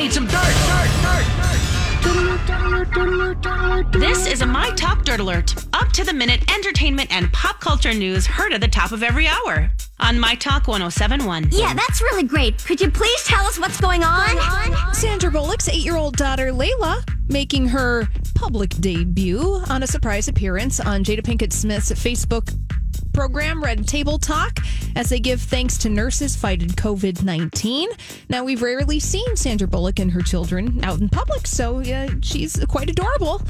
I need some dirt, dirt, dirt, dirt. This is a My Talk Dirt Alert. Up to the minute entertainment and pop culture news heard at the top of every hour on My Talk 1071. Yeah, that's really great. Could you please tell us what's going on? Sandra Bullock's eight year old daughter, Laila, making her public debut on a surprise appearance on Jada Pinkett Smith's Facebook program, Red Table Talk, as they give thanks to nurses fighting COVID 19. Now, we've rarely seen Sandra Bullock and her children out in public, so uh, she's quite adorable.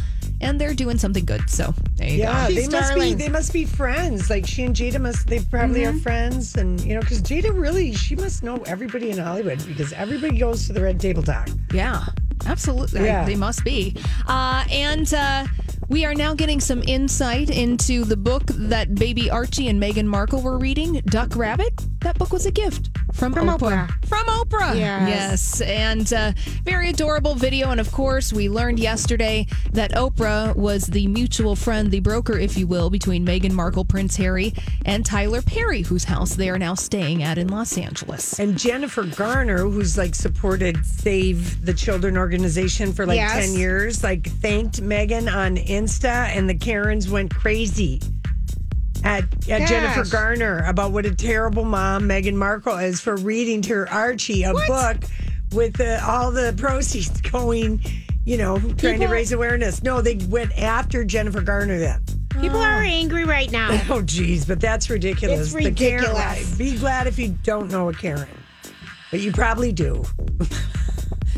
And they're doing something good. So there you Yeah, go. they must be they must be friends. Like she and Jada must they probably Mm-hmm. are friends, and you know because Jada really she must know everybody in Hollywood because everybody goes to the Red Table Talk. Yeah, absolutely. Yeah. They must be. Uh, and uh, we are now getting some insight into the book that baby Archie and Meghan Markle were reading, Duck Rabbit. That book was a gift from, From Oprah. Oprah. From Oprah. Yes. Yes. And uh, very adorable video. And of course, we learned yesterday that Oprah was the mutual friend, the broker, if you will, between Meghan Markle, Prince Harry, and Tyler Perry, whose house they are now staying at in Los Angeles. And Jennifer Garner, who's like supported Save the Children organization for like Yes. ten years, like thanked Meghan on Insta, and the Karens went crazy. At, at Jennifer Garner about what a terrible mom Meghan Markle is for reading to her Archie a book with the, all the proceeds going, you know, trying to raise awareness. No, they went after Jennifer Garner then. People are ah. angry right now. Oh, geez, but that's ridiculous. It's The Karen- ridiculous. be glad if you don't know a Karen, but you probably do.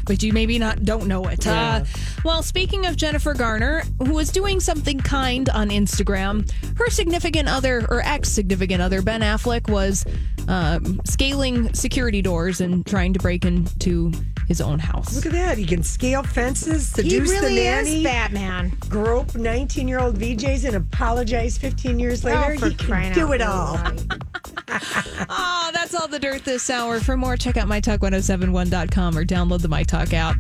but you maybe not don't know it. Uh, well, speaking of Jennifer Garner, who was doing something kind on Instagram, her significant other or ex significant other Ben Affleck was um, scaling security doors and trying to break into his own house. Look at that. He can scale fences, He seduce really the is nanny, Batman. grope 19 year old VJs, and apologize 15 years later. Oh, for he can do it all. Oh, that's all the dirt this hour. For more, check out mytalk1071.com or download the MyTalk app.